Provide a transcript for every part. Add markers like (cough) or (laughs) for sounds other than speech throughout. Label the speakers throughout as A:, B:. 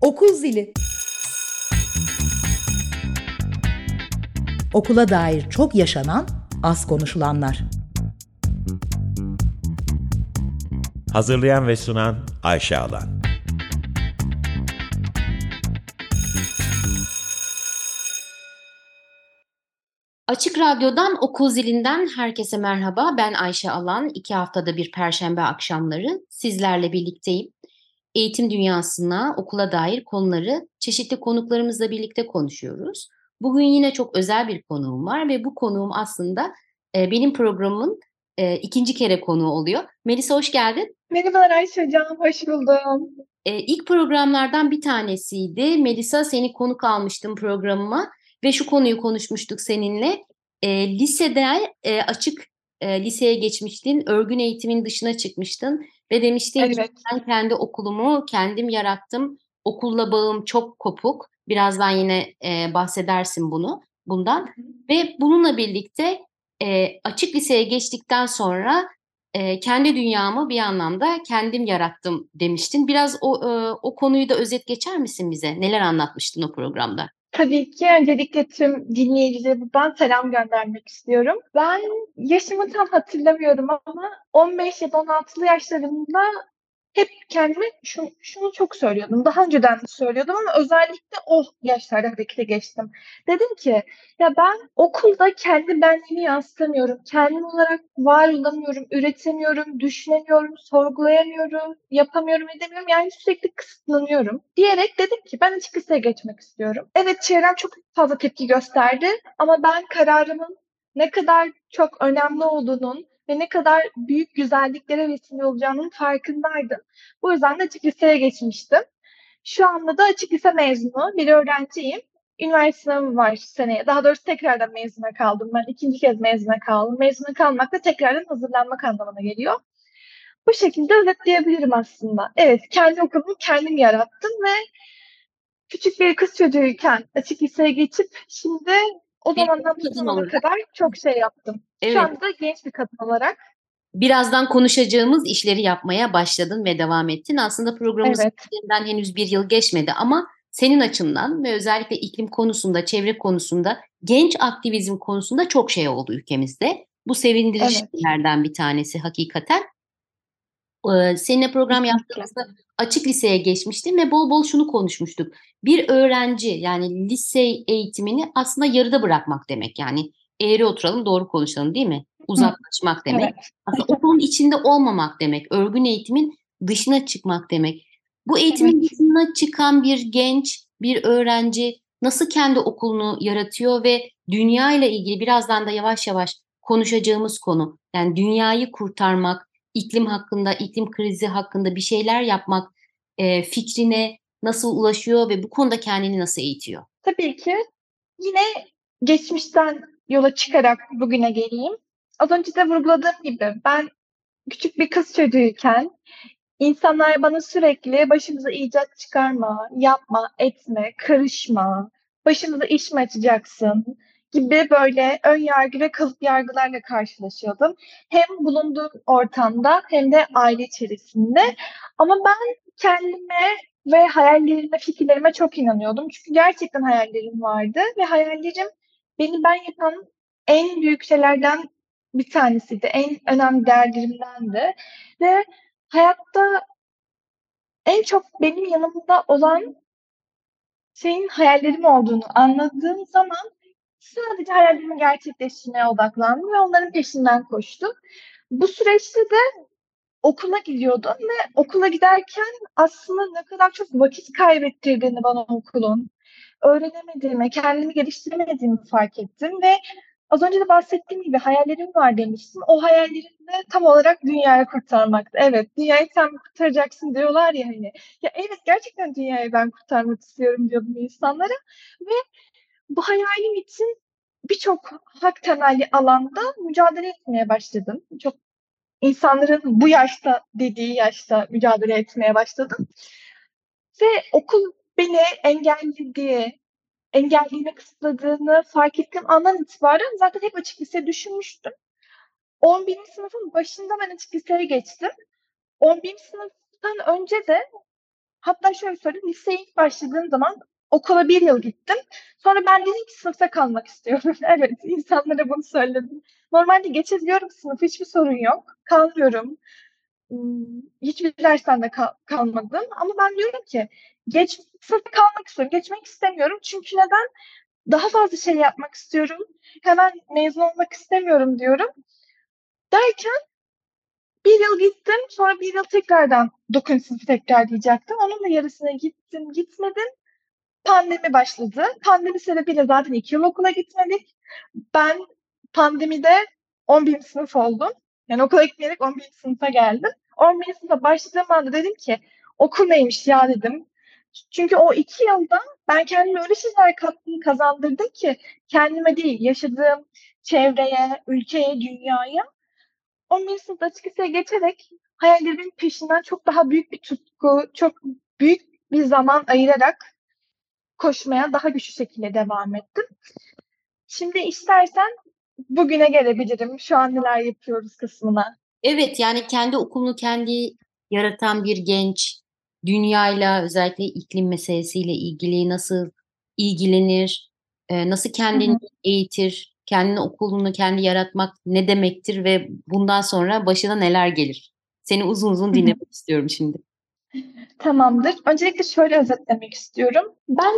A: Okul zili. Okula dair çok yaşanan, az konuşulanlar.
B: Hazırlayan ve sunan Ayşe Alan.
C: Açık Radyo'dan Okul Zilinden herkese merhaba. Ben Ayşe Alan. İki haftada bir perşembe akşamları sizlerle birlikteyim. Eğitim dünyasına, okula dair konuları çeşitli konuklarımızla birlikte konuşuyoruz. Bugün yine çok özel bir konuğum var ve bu konuğum aslında e, benim programımın e, ikinci kere konuğu oluyor. Melisa hoş geldin.
D: Merhabalar Ayşe Hocam, hoş buldum.
C: E, ilk programlardan bir tanesiydi. Melisa seni konuk almıştım programıma ve şu konuyu konuşmuştuk seninle. E, lisede e, açık e, liseye geçmiştin, örgün eğitimin dışına çıkmıştın ve demiştin evet. ki ben kendi okulumu kendim yarattım. Okulla bağım çok kopuk. Birazdan yine e, bahsedersin bunu bundan ve bununla birlikte e, açık liseye geçtikten sonra e, kendi dünyamı bir anlamda kendim yarattım demiştin. Biraz o e, o konuyu da özet geçer misin bize? Neler anlatmıştın o programda?
D: Tabii ki öncelikle tüm dinleyicilere buradan selam göndermek istiyorum. Ben yaşımı tam hatırlamıyorum ama 15 ya da 16'lı yaşlarımda hep kendime şunu, şunu çok söylüyordum. Daha önceden de söylüyordum ama özellikle o yaşlarda harekete geçtim. Dedim ki ya ben okulda kendi benliğimi yansıtamıyorum. Kendim olarak var olamıyorum, üretemiyorum, düşünemiyorum, sorgulayamıyorum, yapamıyorum, edemiyorum. Yani sürekli kısıtlanıyorum. Diyerek dedim ki ben açık liseye geçmek istiyorum. Evet çevrem çok fazla tepki gösterdi ama ben kararımın ne kadar çok önemli olduğunun ve ne kadar büyük güzelliklere vesile olacağının farkındaydım. Bu yüzden de açık liseye geçmiştim. Şu anda da açık lise mezunu bir öğrenciyim. Üniversite sınavı var seneye. Daha doğrusu tekrardan mezuna kaldım. Ben ikinci kez mezuna kaldım. Mezuna kalmak da tekrardan hazırlanmak anlamına geliyor. Bu şekilde özetleyebilirim aslında. Evet, kendi okulumu kendim yarattım ve küçük bir kız çocuğuyken açık liseye geçip şimdi o zamandan bu zamana kadar çok şey yaptım. Evet. Şu anda genç bir kadın olarak
C: Birazdan konuşacağımız işleri yapmaya başladın ve devam ettin. Aslında programımızın evet. henüz bir yıl geçmedi ama senin açından ve özellikle iklim konusunda, çevre konusunda, genç aktivizm konusunda çok şey oldu ülkemizde. Bu sevindirici evet. şeylerden bir tanesi hakikaten. Seninle program yaptığımızda açık liseye geçmiştim ve bol bol şunu konuşmuştuk. Bir öğrenci yani lise eğitimini aslında yarıda bırakmak demek. Yani eğri oturalım doğru konuşalım değil mi? Uzaklaşmak demek. Evet. Aslında okulun içinde olmamak demek. Örgün eğitimin dışına çıkmak demek. Bu eğitimin evet. dışına çıkan bir genç, bir öğrenci nasıl kendi okulunu yaratıyor ve dünya ile ilgili birazdan da yavaş yavaş konuşacağımız konu. Yani dünyayı kurtarmak, iklim hakkında, iklim krizi hakkında bir şeyler yapmak e, fikrine nasıl ulaşıyor ve bu konuda kendini nasıl eğitiyor?
D: Tabii ki. Yine geçmişten yola çıkarak bugüne geleyim. Az önce de vurguladığım gibi ben küçük bir kız çocuğuyken insanlar bana sürekli başımıza icat çıkarma, yapma, etme, karışma, başımıza iş mi açacaksın, gibi böyle ön yargı ve kalıp yargılarla karşılaşıyordum. Hem bulunduğum ortamda hem de aile içerisinde. Ama ben kendime ve hayallerime, fikirlerime çok inanıyordum. Çünkü gerçekten hayallerim vardı ve hayallerim beni ben yapan en büyük şeylerden bir tanesiydi. En önemli değerlerimden de. Ve hayatta en çok benim yanımda olan şeyin hayallerim olduğunu anladığım zaman Sadece hayallerimi gerçekleştirmeye odaklandım ve onların peşinden koştum. Bu süreçte de okula gidiyordum ve okula giderken aslında ne kadar çok vakit kaybettirdiğini bana okulun, öğrenemediğimi, kendimi geliştiremediğimi fark ettim ve az önce de bahsettiğim gibi hayallerim var demiştim. O hayallerim de tam olarak dünyayı kurtarmaktı. Evet, dünyayı sen kurtaracaksın diyorlar ya hani. Ya evet gerçekten dünyayı ben kurtarmak istiyorum diyordum insanlara ve bu hayalim için birçok hak temelli alanda mücadele etmeye başladım. Çok insanların bu yaşta dediği yaşta mücadele etmeye başladım. Ve okul beni engellediği, engelleyime kısıtladığını fark ettiğim andan itibaren zaten hep açık lise düşünmüştüm. 11. sınıfın başında ben açık liseye geçtim. 11. sınıftan önce de Hatta şöyle söyleyeyim, liseye ilk başladığım zaman okula bir yıl gittim. Sonra ben dedim ki sınıfta kalmak istiyorum. (laughs) evet, insanlara bunu söyledim. Normalde geçebiliyorum sınıf, hiçbir sorun yok. Kalmıyorum. Hmm, hiçbir dersten de kal- kalmadım. Ama ben diyorum ki geç sınıfta kalmak istiyorum. Geçmek istemiyorum. Çünkü neden? Daha fazla şey yapmak istiyorum. Hemen mezun olmak istemiyorum diyorum. Derken bir yıl gittim. Sonra bir yıl tekrardan 9. sınıfı tekrarlayacaktım. Onun da yarısına gittim, gitmedim. Pandemi başladı. Pandemi sebebiyle zaten iki yıl okula gitmedik. Ben pandemide 11. sınıf oldum. Yani okula gitmeyerek 11. sınıfa geldim. 11. sınıfa başladığım anda dedim ki okul neymiş ya dedim. Çünkü o iki yılda ben kendime öyle şeyler kattım, kazandırdım ki kendime değil, yaşadığım çevreye, ülkeye, dünyaya 11. sınıfta açık liseye geçerek hayallerimin peşinden çok daha büyük bir tutku, çok büyük bir zaman ayırarak koşmaya daha güçlü şekilde devam ettim. Şimdi istersen bugüne gelebilirim. Şu an neler yapıyoruz kısmına.
C: Evet yani kendi okulunu kendi yaratan bir genç dünyayla özellikle iklim meselesiyle ilgili nasıl ilgilenir, nasıl kendini hı hı. eğitir, kendini okulunu kendi yaratmak ne demektir ve bundan sonra başına neler gelir? Seni uzun uzun dinlemek istiyorum şimdi.
D: Tamamdır. Öncelikle şöyle özetlemek istiyorum. Ben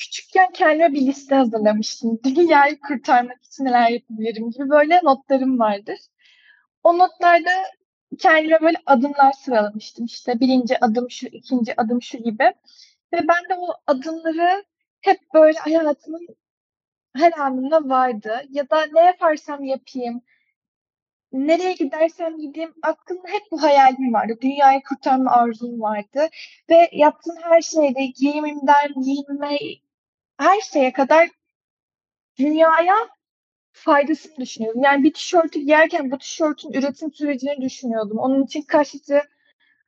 D: küçükken kendime bir liste hazırlamıştım. (laughs) Dünyayı kurtarmak için neler yapabilirim gibi böyle notlarım vardır. O notlarda kendime böyle adımlar sıralamıştım. İşte birinci adım şu, ikinci adım şu gibi. Ve ben de o adımları hep böyle hayatımın her anında vardı. Ya da ne yaparsam yapayım, nereye gidersem gideyim aklımda hep bu hayalim vardı. Dünyayı kurtarma arzum vardı. Ve yaptığım her şeyde giyimimden, giyinme, her şeye kadar dünyaya faydasını düşünüyordum. Yani bir tişörtü giyerken bu tişörtün üretim sürecini düşünüyordum. Onun için kaç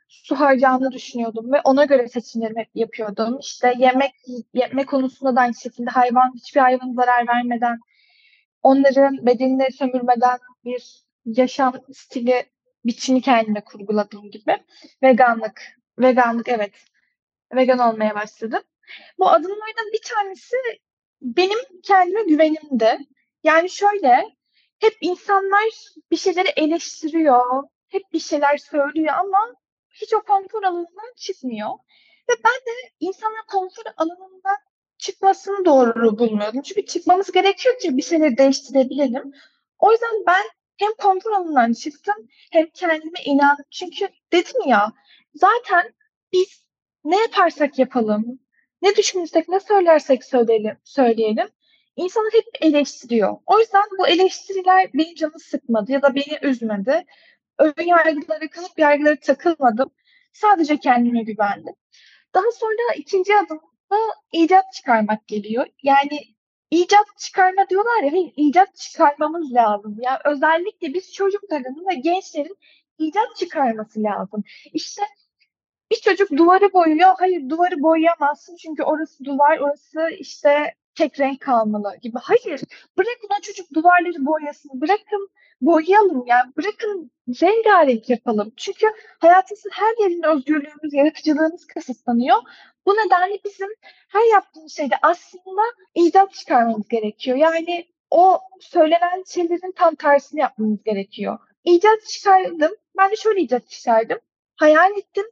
D: su harcandığını düşünüyordum ve ona göre seçimlerimi yapıyordum. İşte yemek yemek konusunda da aynı şekilde hayvan hiçbir hayvan zarar vermeden onların bedenini sömürmeden bir yaşam stili biçimi kendime kurguladığım gibi veganlık veganlık evet vegan olmaya başladım. Bu adımlardan bir tanesi benim kendime güvenimdi. Yani şöyle, hep insanlar bir şeyleri eleştiriyor, hep bir şeyler söylüyor ama hiç o konfor alanından çıkmıyor. Ve ben de insanların konfor alanından çıkmasını doğru bulmuyordum. Çünkü çıkmamız gerekiyor ki bir şeyleri değiştirebilelim. O yüzden ben hem konfor alanından çıktım hem kendime inandım. Çünkü dedim ya zaten biz ne yaparsak yapalım, ne düşünürsek, ne söylersek söyleyelim, söyleyelim insanlar hep eleştiriyor. O yüzden bu eleştiriler benim canımı sıkmadı ya da beni üzmedi. Ön yargılara, kalıp yargılara takılmadım. Sadece kendime güvendim. Daha sonra ikinci adımda icat çıkarmak geliyor. Yani icat çıkarma diyorlar ya, hayır icat çıkarmamız lazım. Yani özellikle biz çocukların ve gençlerin icat çıkarması lazım. İşte bir çocuk duvarı boyuyor. Hayır duvarı boyayamazsın çünkü orası duvar, orası işte tek renk kalmalı gibi. Hayır bırakın o çocuk duvarları boyasın. Bırakın boyayalım yani. Bırakın rengarenk yapalım. Çünkü hayatımızın her yerinde özgürlüğümüz, yaratıcılığımız kısıtlanıyor. Bu nedenle bizim her yaptığımız şeyde aslında icat çıkarmamız gerekiyor. Yani o söylenen şeylerin tam tersini yapmamız gerekiyor. İcat çıkardım. Ben de şöyle icat çıkardım. Hayal ettim,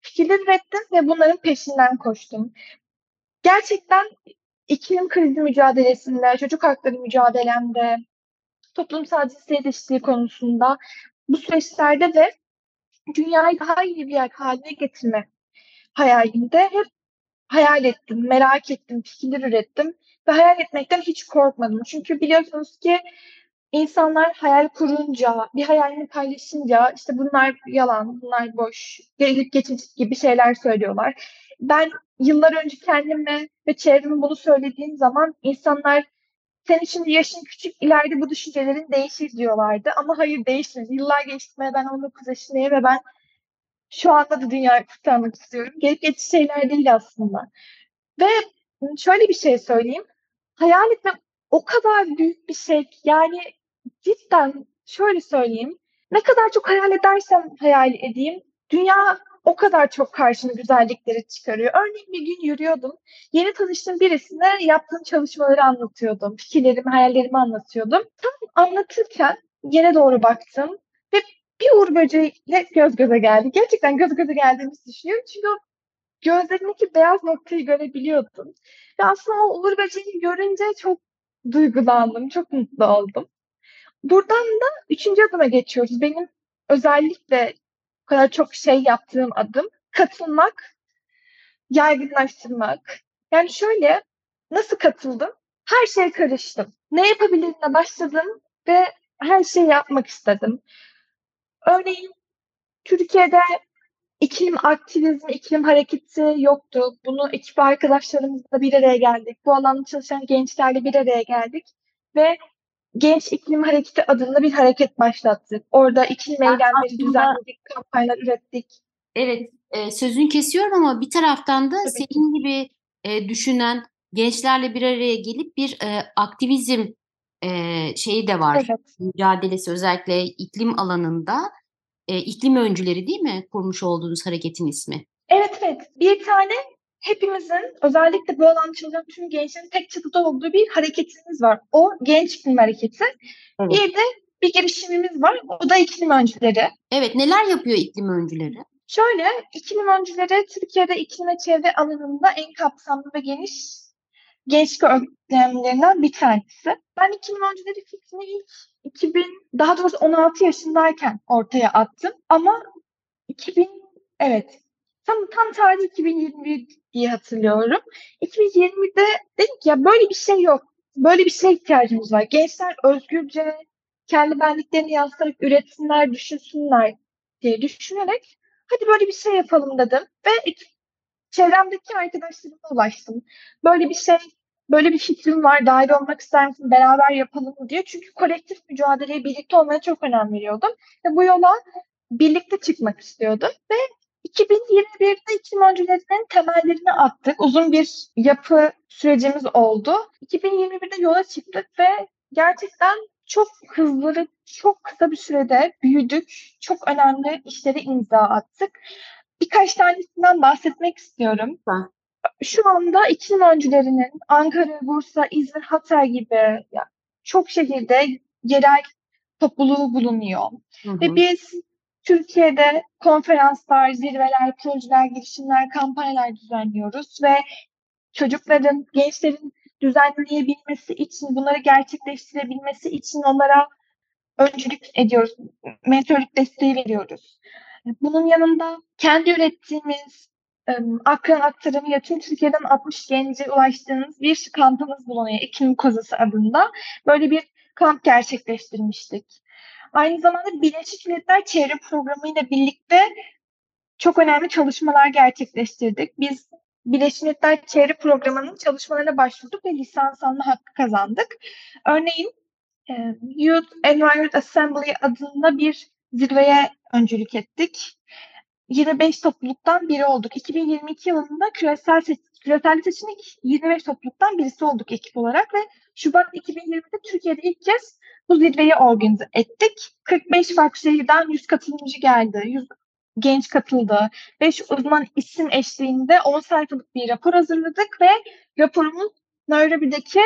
D: fikirler ürettim ve bunların peşinden koştum. Gerçekten iklim krizi mücadelesinde, çocuk hakları mücadelemde, toplumsal cinsiyet eşitliği konusunda bu süreçlerde de dünyayı daha iyi bir yer haline getirme hayalinde hep hayal ettim, merak ettim, fikirler ürettim ve hayal etmekten hiç korkmadım. Çünkü biliyorsunuz ki insanlar hayal kurunca, bir hayalini paylaşınca işte bunlar yalan, bunlar boş, gelip geçici gibi şeyler söylüyorlar. Ben yıllar önce kendime ve çevreme bunu söylediğim zaman insanlar senin şimdi yaşın küçük ileride bu düşüncelerin değişir diyorlardı. Ama hayır değişmez. Yıllar geçtikmeye ben 19 yaşındayım ve ben şu anda da dünyayı kurtarmak istiyorum. Gelip geçici şeyler değil aslında. Ve şöyle bir şey söyleyeyim. Hayal etmek o kadar büyük bir şey yani cidden şöyle söyleyeyim. Ne kadar çok hayal edersem hayal edeyim dünya o kadar çok karşına güzellikleri çıkarıyor. Örneğin bir gün yürüyordum. Yeni tanıştığım birisine yaptığım çalışmaları anlatıyordum. Fikirlerimi, hayallerimi anlatıyordum. Tam anlatırken yere doğru baktım bir uğur böceğiyle göz göze geldi. Gerçekten göz göze geldiğimizi düşünüyorum. Çünkü o gözlerindeki beyaz noktayı görebiliyordum. Ve aslında o uğur böceğini görünce çok duygulandım, çok mutlu oldum. Buradan da üçüncü adıma geçiyoruz. Benim özellikle o kadar çok şey yaptığım adım katılmak, yaygınlaştırmak. Yani şöyle nasıl katıldım? Her şeye karıştım. Ne yapabilirimle başladım ve her şeyi yapmak istedim. Örneğin Türkiye'de iklim aktivizmi, iklim hareketi yoktu. Bunu ekip arkadaşlarımızla bir araya geldik. Bu alanda çalışan gençlerle bir araya geldik ve Genç İklim Hareketi adında bir hareket başlattık. Orada iklim eylemleri düzenledik, kampanyalar ürettik.
C: Evet, e, sözünü kesiyorum ama bir taraftan da Tabii senin gibi e, düşünen gençlerle bir araya gelip bir e, aktivizm e, şeyi de var. Evet. Mücadelesi özellikle iklim alanında. E, iklim öncüleri değil mi kurmuş olduğunuz hareketin ismi?
D: Evet evet. Bir tane hepimizin özellikle bu alanda çalışan tüm gençlerin tek çatıda olduğu bir hareketimiz var. O genç iklim hareketi. Evet. Bir de bir girişimimiz var. O da iklim öncüleri.
C: Evet. Neler yapıyor iklim öncüleri?
D: Şöyle, iklim öncüleri Türkiye'de iklim ve çevre alanında en kapsamlı ve geniş gençlik örgütlemlerinden bir tanesi. Ben iklim öncüleri fikrini ilk 2000, daha doğrusu 16 yaşındayken ortaya attım. Ama 2000, evet Tam, tam tarih 2021 diye hatırlıyorum. 2020'de dedik ya böyle bir şey yok. Böyle bir şeye ihtiyacımız var. Gençler özgürce kendi benliklerini yansıtarak üretsinler, düşünsünler diye düşünerek hadi böyle bir şey yapalım dedim. Ve çevremdeki arkadaşlarıma ulaştım. Böyle bir şey, böyle bir fikrim var, dahil olmak ister misin, beraber yapalım diye. Çünkü kolektif mücadeleye birlikte olmaya çok önem veriyordum. Ve bu yola birlikte çıkmak istiyordum. Ve 2021'de iklim öncülerinin temellerini attık. Uzun bir yapı sürecimiz oldu. 2021'de yola çıktık ve gerçekten çok hızlı ve çok kısa bir sürede büyüdük. Çok önemli işlere imza attık. Birkaç tanesinden bahsetmek istiyorum. Ha. Şu anda iklim öncülerinin Ankara, Bursa, İzmir, Hatay gibi çok şehirde yerel topluluğu bulunuyor. Hı hı. Ve biz Türkiye'de konferanslar, zirveler, projeler, girişimler, kampanyalar düzenliyoruz ve çocukların, gençlerin düzenleyebilmesi için, bunları gerçekleştirebilmesi için onlara öncülük ediyoruz, mentorluk desteği veriyoruz. Bunun yanında kendi ürettiğimiz akran aktarımıyla tüm Türkiye'den 60 gence ulaştığımız bir kampımız bulunuyor. İklim Kozası adında. Böyle bir kamp gerçekleştirmiştik. Aynı zamanda Birleşik Milletler Çevre Programı ile birlikte çok önemli çalışmalar gerçekleştirdik. Biz Birleşik Milletler Çevre Programı'nın çalışmalarına başvurduk ve lisans alma hakkı kazandık. Örneğin Youth Environment Assembly adında bir zirveye öncülük ettik. 25 topluluktan biri olduk. 2022 yılında küresel, seç küresel seçimlik 25 topluluktan birisi olduk ekip olarak ve Şubat 2020'de Türkiye'de ilk kez bu zirveyi organize ettik. 45 farklı şehirden 100 katılımcı geldi. 100 genç katıldı. 5 uzman isim eşliğinde 10 sayfalık bir rapor hazırladık ve raporumuz Nairobi'deki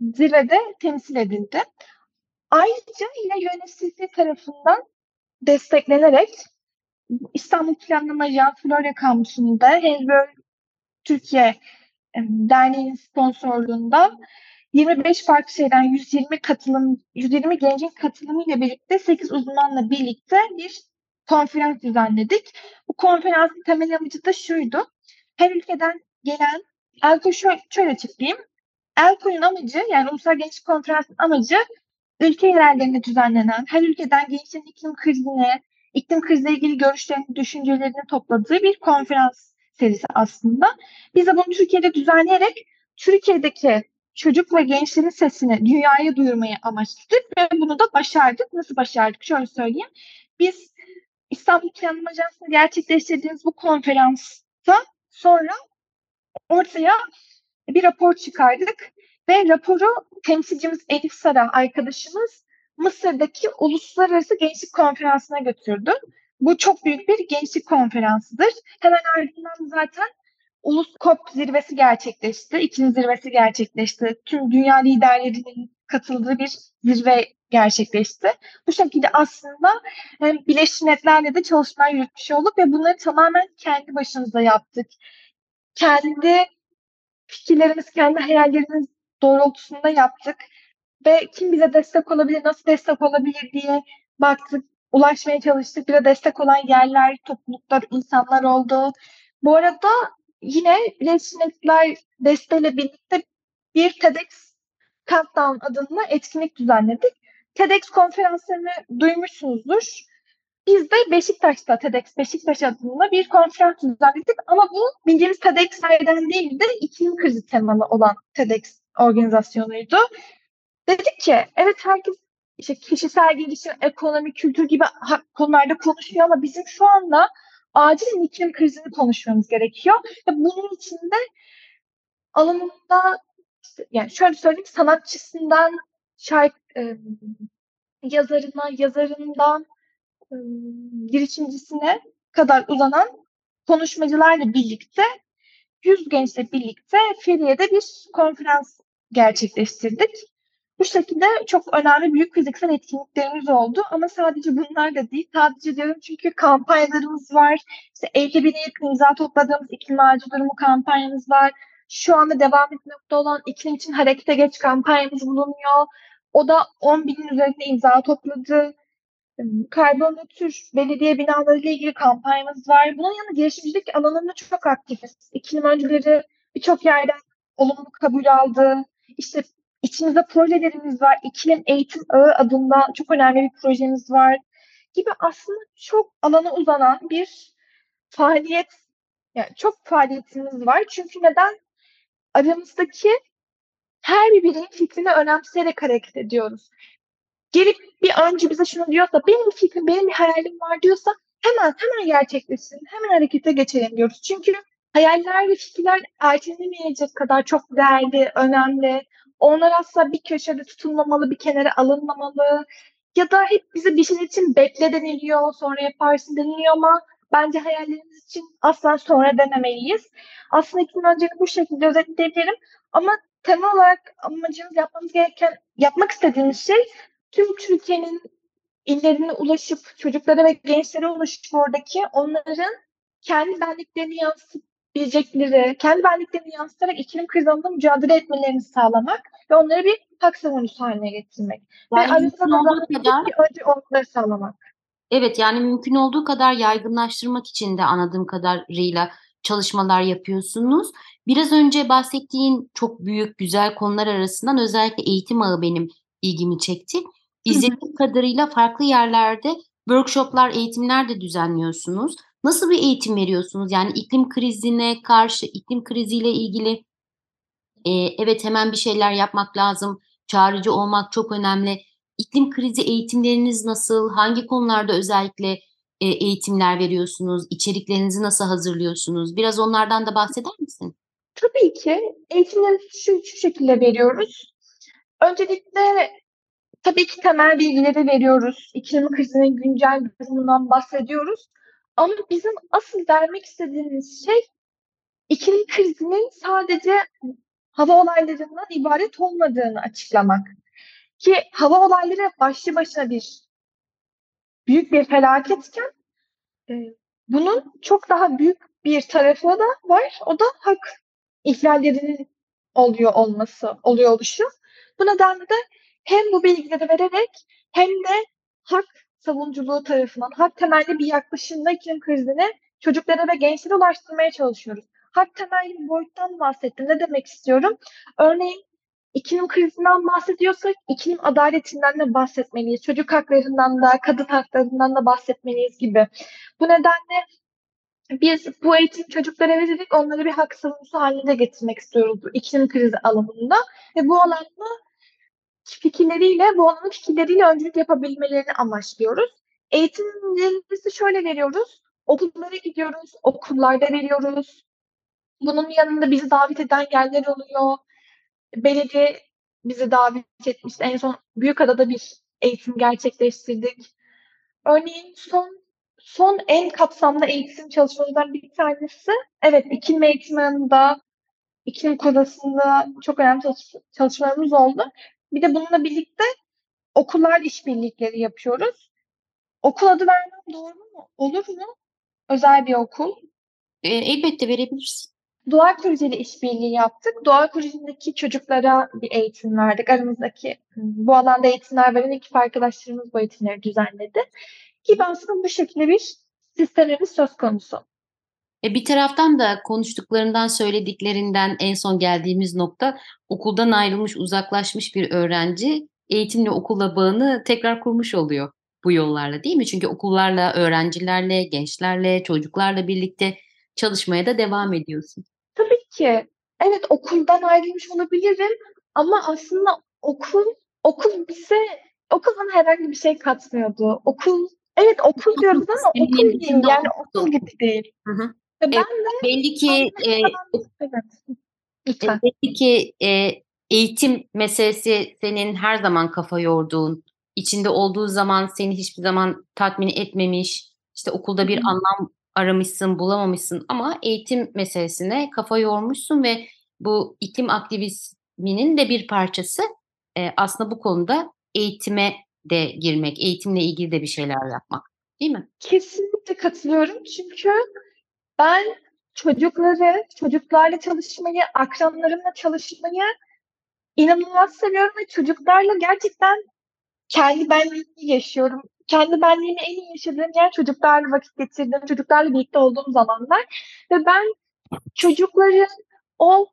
D: zirvede temsil edildi. Ayrıca yine UNFCCC tarafından desteklenerek İstanbul Planlama Ajansı Florya Kampüsü'nde Helbör Türkiye Derneği'nin sponsorluğunda 25 farklı şeyden 120 katılım 120 gencin katılımıyla birlikte 8 uzmanla birlikte bir konferans düzenledik. Bu konferansın temel amacı da şuydu. Her ülkeden gelen ELKO şöyle açıklayayım. ELKO'nun amacı yani Ulusal Gençlik Konferansı'nın amacı ülke yerellerinde düzenlenen her ülkeden gençlerin iklim krizine, iklim kriziyle ilgili görüşlerini, düşüncelerini topladığı bir konferans serisi aslında. Biz de bunu Türkiye'de düzenleyerek Türkiye'deki çocuk ve gençlerin sesini dünyaya duyurmayı amaçladık ve bunu da başardık. Nasıl başardık? Şöyle söyleyeyim. Biz İstanbul Planlama Ajansı'nda gerçekleştirdiğimiz bu konferansta sonra ortaya bir rapor çıkardık ve raporu temsilcimiz Elif Sara arkadaşımız Mısır'daki Uluslararası Gençlik Konferansı'na götürdü. bu çok büyük bir gençlik konferansıdır. Hemen ardından zaten Ulus COP zirvesi gerçekleşti. İklim zirvesi gerçekleşti. Tüm dünya liderlerinin katıldığı bir zirve gerçekleşti. Bu şekilde aslında hem Birleşmiş Milletler'le de çalışmalar yürütmüş olduk ve bunları tamamen kendi başımıza yaptık. Kendi fikirlerimiz, kendi hayallerimiz doğrultusunda yaptık. Ve kim bize destek olabilir, nasıl destek olabilir diye baktık, ulaşmaya çalıştık. Bize destek olan yerler, topluluklar, insanlar oldu. Bu arada yine Birleşmiş desteğiyle birlikte bir TEDx Countdown adında etkinlik düzenledik. TEDx konferanslarını duymuşsunuzdur. Biz de Beşiktaş'ta TEDx Beşiktaş adında bir konferans düzenledik ama bu bildiğimiz TEDx'lerden değil de iklim krizi temalı olan TEDx organizasyonuydu. Dedik ki evet herkes işte kişisel gelişim, ekonomi, kültür gibi konularda konuşuyor ama bizim şu anda acil iklim krizini konuşmamız gerekiyor. Ve bunun için de alanında yani şöyle söyleyeyim sanatçısından şarkı yazarına, yazarından girişimcisine kadar uzanan konuşmacılarla birlikte 100 gençle birlikte Feriye'de bir konferans gerçekleştirdik. Bu şekilde çok önemli büyük fiziksel etkinliklerimiz oldu. Ama sadece bunlar da değil. Sadece diyorum çünkü kampanyalarımız var. İşte 50 bine yakın imza topladığımız iklim ağacı durumu kampanyamız var. Şu anda devam etmekte olan iklim için harekete geç kampanyamız bulunuyor. O da 10 binin üzerinde imza topladı. Karbon nötr belediye binaları ile ilgili kampanyamız var. Bunun yanında girişimcilik alanında çok aktifiz. İklim öncüleri birçok yerden olumlu kabul aldı. İşte içimizde projelerimiz var. İklim Eğitim Ağı adında çok önemli bir projemiz var. Gibi aslında çok alana uzanan bir faaliyet, yani çok faaliyetimiz var. Çünkü neden? Aramızdaki her bir bireyin fikrini önemseyerek hareket ediyoruz. Gelip bir önce bize şunu diyorsa, benim fikrim, benim bir hayalim var diyorsa hemen hemen gerçekleşsin, hemen harekete geçelim diyoruz. Çünkü hayaller ve fikirler ertelenemeyecek kadar çok değerli, önemli. Onlar asla bir köşede tutulmamalı, bir kenara alınmamalı. Ya da hep bize bir şey için bekle deniliyor, sonra yaparsın deniliyor ama bence hayallerimiz için asla sonra denemeliyiz. Aslında iklim önceliğini bu şekilde özetleyebilirim. Ama temel olarak amacımız yapmamız gereken, yapmak istediğimiz şey tüm Türkiye'nin illerine ulaşıp çocuklara ve gençlere ulaşıp oradaki onların kendi benliklerini yansıtıp bilecekleri, kendi benliklerini yansıtarak iklim krizinde mücadele etmelerini sağlamak ve onları bir hak savunucusu haline getirmek.
C: Yani
D: ve mümkün olduğu kadar önce onları sağlamak.
C: Evet yani mümkün olduğu kadar yaygınlaştırmak için de anladığım kadarıyla çalışmalar yapıyorsunuz. Biraz önce bahsettiğin çok büyük güzel konular arasından özellikle eğitim ağı benim ilgimi çekti. İzlediğim kadarıyla farklı yerlerde workshoplar, eğitimler de düzenliyorsunuz. Nasıl bir eğitim veriyorsunuz? Yani iklim krizine karşı, iklim kriziyle ilgili e, evet hemen bir şeyler yapmak lazım, çağrıcı olmak çok önemli. İklim krizi eğitimleriniz nasıl? Hangi konularda özellikle e, eğitimler veriyorsunuz? İçeriklerinizi nasıl hazırlıyorsunuz? Biraz onlardan da bahseder misin?
D: Tabii ki. Eğitimleri şu, şu şekilde veriyoruz. Öncelikle tabii ki temel bilgileri veriyoruz. İklim krizinin güncel durumundan bahsediyoruz. Ama bizim asıl vermek istediğimiz şey iklim krizinin sadece hava olaylarından ibaret olmadığını açıklamak. Ki hava olayları başlı başına bir büyük bir felaketken e, bunun çok daha büyük bir tarafı da var. O da hak ihlallerinin oluyor olması, oluyor oluşu. Bu nedenle de hem bu bilgileri vererek hem de hak savunuculuğu tarafından hak temelli bir yaklaşımla iklim krizini çocuklara ve gençlere ulaştırmaya çalışıyoruz. Hak temelli bir boyuttan bahsettim. Ne demek istiyorum? Örneğin iklim krizinden bahsediyorsak iklim adaletinden de bahsetmeliyiz. Çocuk haklarından da, kadın haklarından da bahsetmeliyiz gibi. Bu nedenle biz bu eğitim çocuklara vererek onları bir hak savunucusu haline getirmek istiyoruz bu iklim krizi alanında. Ve bu alanda fikirleriyle, bu alanın fikirleriyle öncülük yapabilmelerini amaçlıyoruz. Eğitimlerimizi şöyle veriyoruz. Okullara gidiyoruz, okullarda veriyoruz. Bunun yanında bizi davet eden yerler oluyor. Belediye bizi davet etmiş. En son Büyükada'da bir eğitim gerçekleştirdik. Örneğin son son en kapsamlı eğitim çalışmalarından bir tanesi. Evet, iklim eğitim alanında, iklim kodasında çok önemli çalış- çalışmalarımız oldu. Bir de bununla birlikte okullar işbirlikleri yapıyoruz. Okul adı vermem doğru mu? Olur mu? Özel bir okul.
C: E, elbette verebilirsin.
D: Doğa ile işbirliği yaptık. Doğa Kurucu'ndaki çocuklara bir eğitim verdik. Aramızdaki bu alanda eğitimler veren ekip arkadaşlarımız bu eğitimleri düzenledi. Gibi aslında bu şekilde bir sistemimiz söz konusu.
C: E, bir taraftan da konuştuklarından, söylediklerinden en son geldiğimiz nokta okuldan ayrılmış, uzaklaşmış bir öğrenci eğitimle okulla bağını tekrar kurmuş oluyor bu yollarla değil mi? Çünkü okullarla, öğrencilerle, gençlerle, çocuklarla birlikte çalışmaya da devam ediyorsun.
D: Tabii ki. Evet okuldan ayrılmış olabilirim ama aslında okul okul bize okul bana herhangi bir şey katmıyordu. Okul evet okul diyoruz ama okul değil yani
C: okul
D: gibi değil.
C: Hı hı.
D: Ben de
C: Belli ki e.
D: Lütfen.
C: belli ki e, eğitim meselesi senin her zaman kafa yorduğun, içinde olduğu zaman seni hiçbir zaman tatmin etmemiş, işte okulda bir
D: hı.
C: anlam aramışsın, bulamamışsın ama eğitim meselesine kafa yormuşsun ve bu iklim aktivizminin de bir parçası e, aslında bu konuda eğitime de girmek, eğitimle ilgili de bir şeyler yapmak, değil mi?
D: Kesinlikle katılıyorum çünkü ben çocukları, çocuklarla çalışmayı, akranlarımla çalışmayı inanılmaz seviyorum ve çocuklarla gerçekten kendi benliğimi yaşıyorum. Kendi benliğimi en iyi yaşadığım yer çocuklarla vakit geçirdiğim, çocuklarla birlikte olduğum zamanlar. Ve ben çocukların o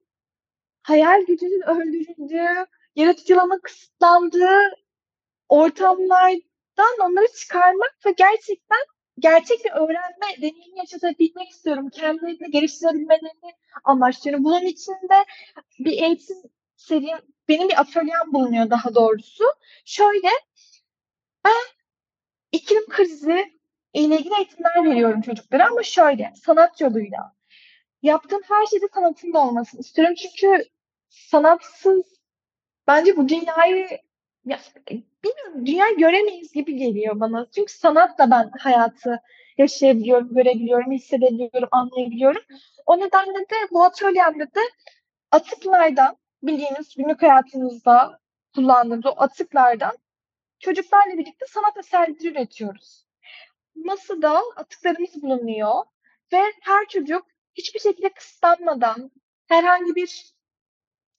D: hayal gücünün öldürüldüğü, yaratıcılığının kısıtlandığı ortamlardan onları çıkarmak ve gerçekten gerçek bir öğrenme deneyimi yaşatabilmek istiyorum. Kendilerini geliştirebilmelerini amaçlıyorum. Bunun için de bir eğitim serim, benim bir atölyem bulunuyor daha doğrusu. Şöyle, ben iklim krizi ile ilgili eğitimler veriyorum çocuklara ama şöyle, sanat yoluyla. Yaptığım her şeyde sanatın da olmasını istiyorum. Çünkü sanatsız bence bu dünyayı ya, bilmiyorum dünya göremeyiz gibi geliyor bana. Çünkü sanatla ben hayatı yaşayabiliyorum, görebiliyorum, hissedebiliyorum, anlayabiliyorum. O nedenle de bu atölyemde de atıklardan bildiğiniz günlük hayatınızda kullandığımız o atıklardan çocuklarla birlikte sanat eserleri üretiyoruz. Masada atıklarımız bulunuyor ve her çocuk hiçbir şekilde kısıtlanmadan, herhangi bir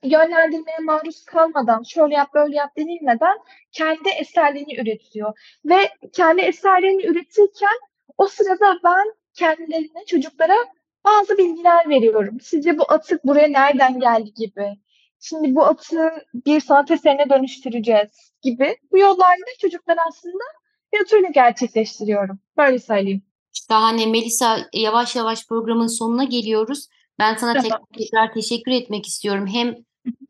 D: yönlendirmeye maruz kalmadan, şöyle yap böyle yap denilmeden kendi eserlerini üretiyor. Ve kendi eserlerini üretirken o sırada ben kendilerine, çocuklara bazı bilgiler veriyorum. Sizce bu atık buraya nereden geldi gibi. Şimdi bu atığı bir sanat eserine dönüştüreceğiz gibi. Bu yollarla çocuklar aslında bir atölye gerçekleştiriyorum. Böyle söyleyeyim.
C: Şahane Melisa yavaş yavaş programın sonuna geliyoruz. Ben sana tekrar teşekkür etmek istiyorum. Hem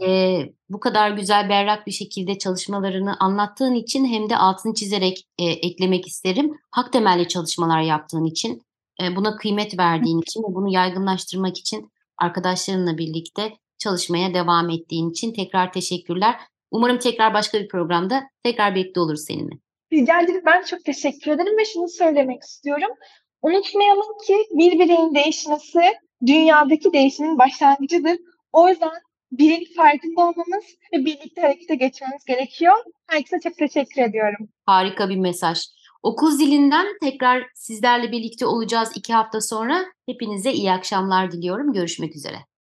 C: e, bu kadar güzel berrak bir şekilde çalışmalarını anlattığın için hem de altını çizerek e, eklemek isterim. Hak temelli çalışmalar yaptığın için, e, buna kıymet verdiğin için ve bunu yaygınlaştırmak için arkadaşlarınla birlikte çalışmaya devam ettiğin için tekrar teşekkürler. Umarım tekrar başka bir programda tekrar birlikte oluruz seninle.
D: Rica ederim. Ben çok teşekkür ederim ve şunu söylemek istiyorum. Unutmayalım ki bir bireyin değişmesi dünyadaki değişimin başlangıcıdır. O yüzden birin farkında olmamız ve birlikte harekete geçmemiz gerekiyor. Herkese çok teşekkür ediyorum.
C: Harika bir mesaj. Okul zilinden tekrar sizlerle birlikte olacağız iki hafta sonra. Hepinize iyi akşamlar diliyorum. Görüşmek üzere.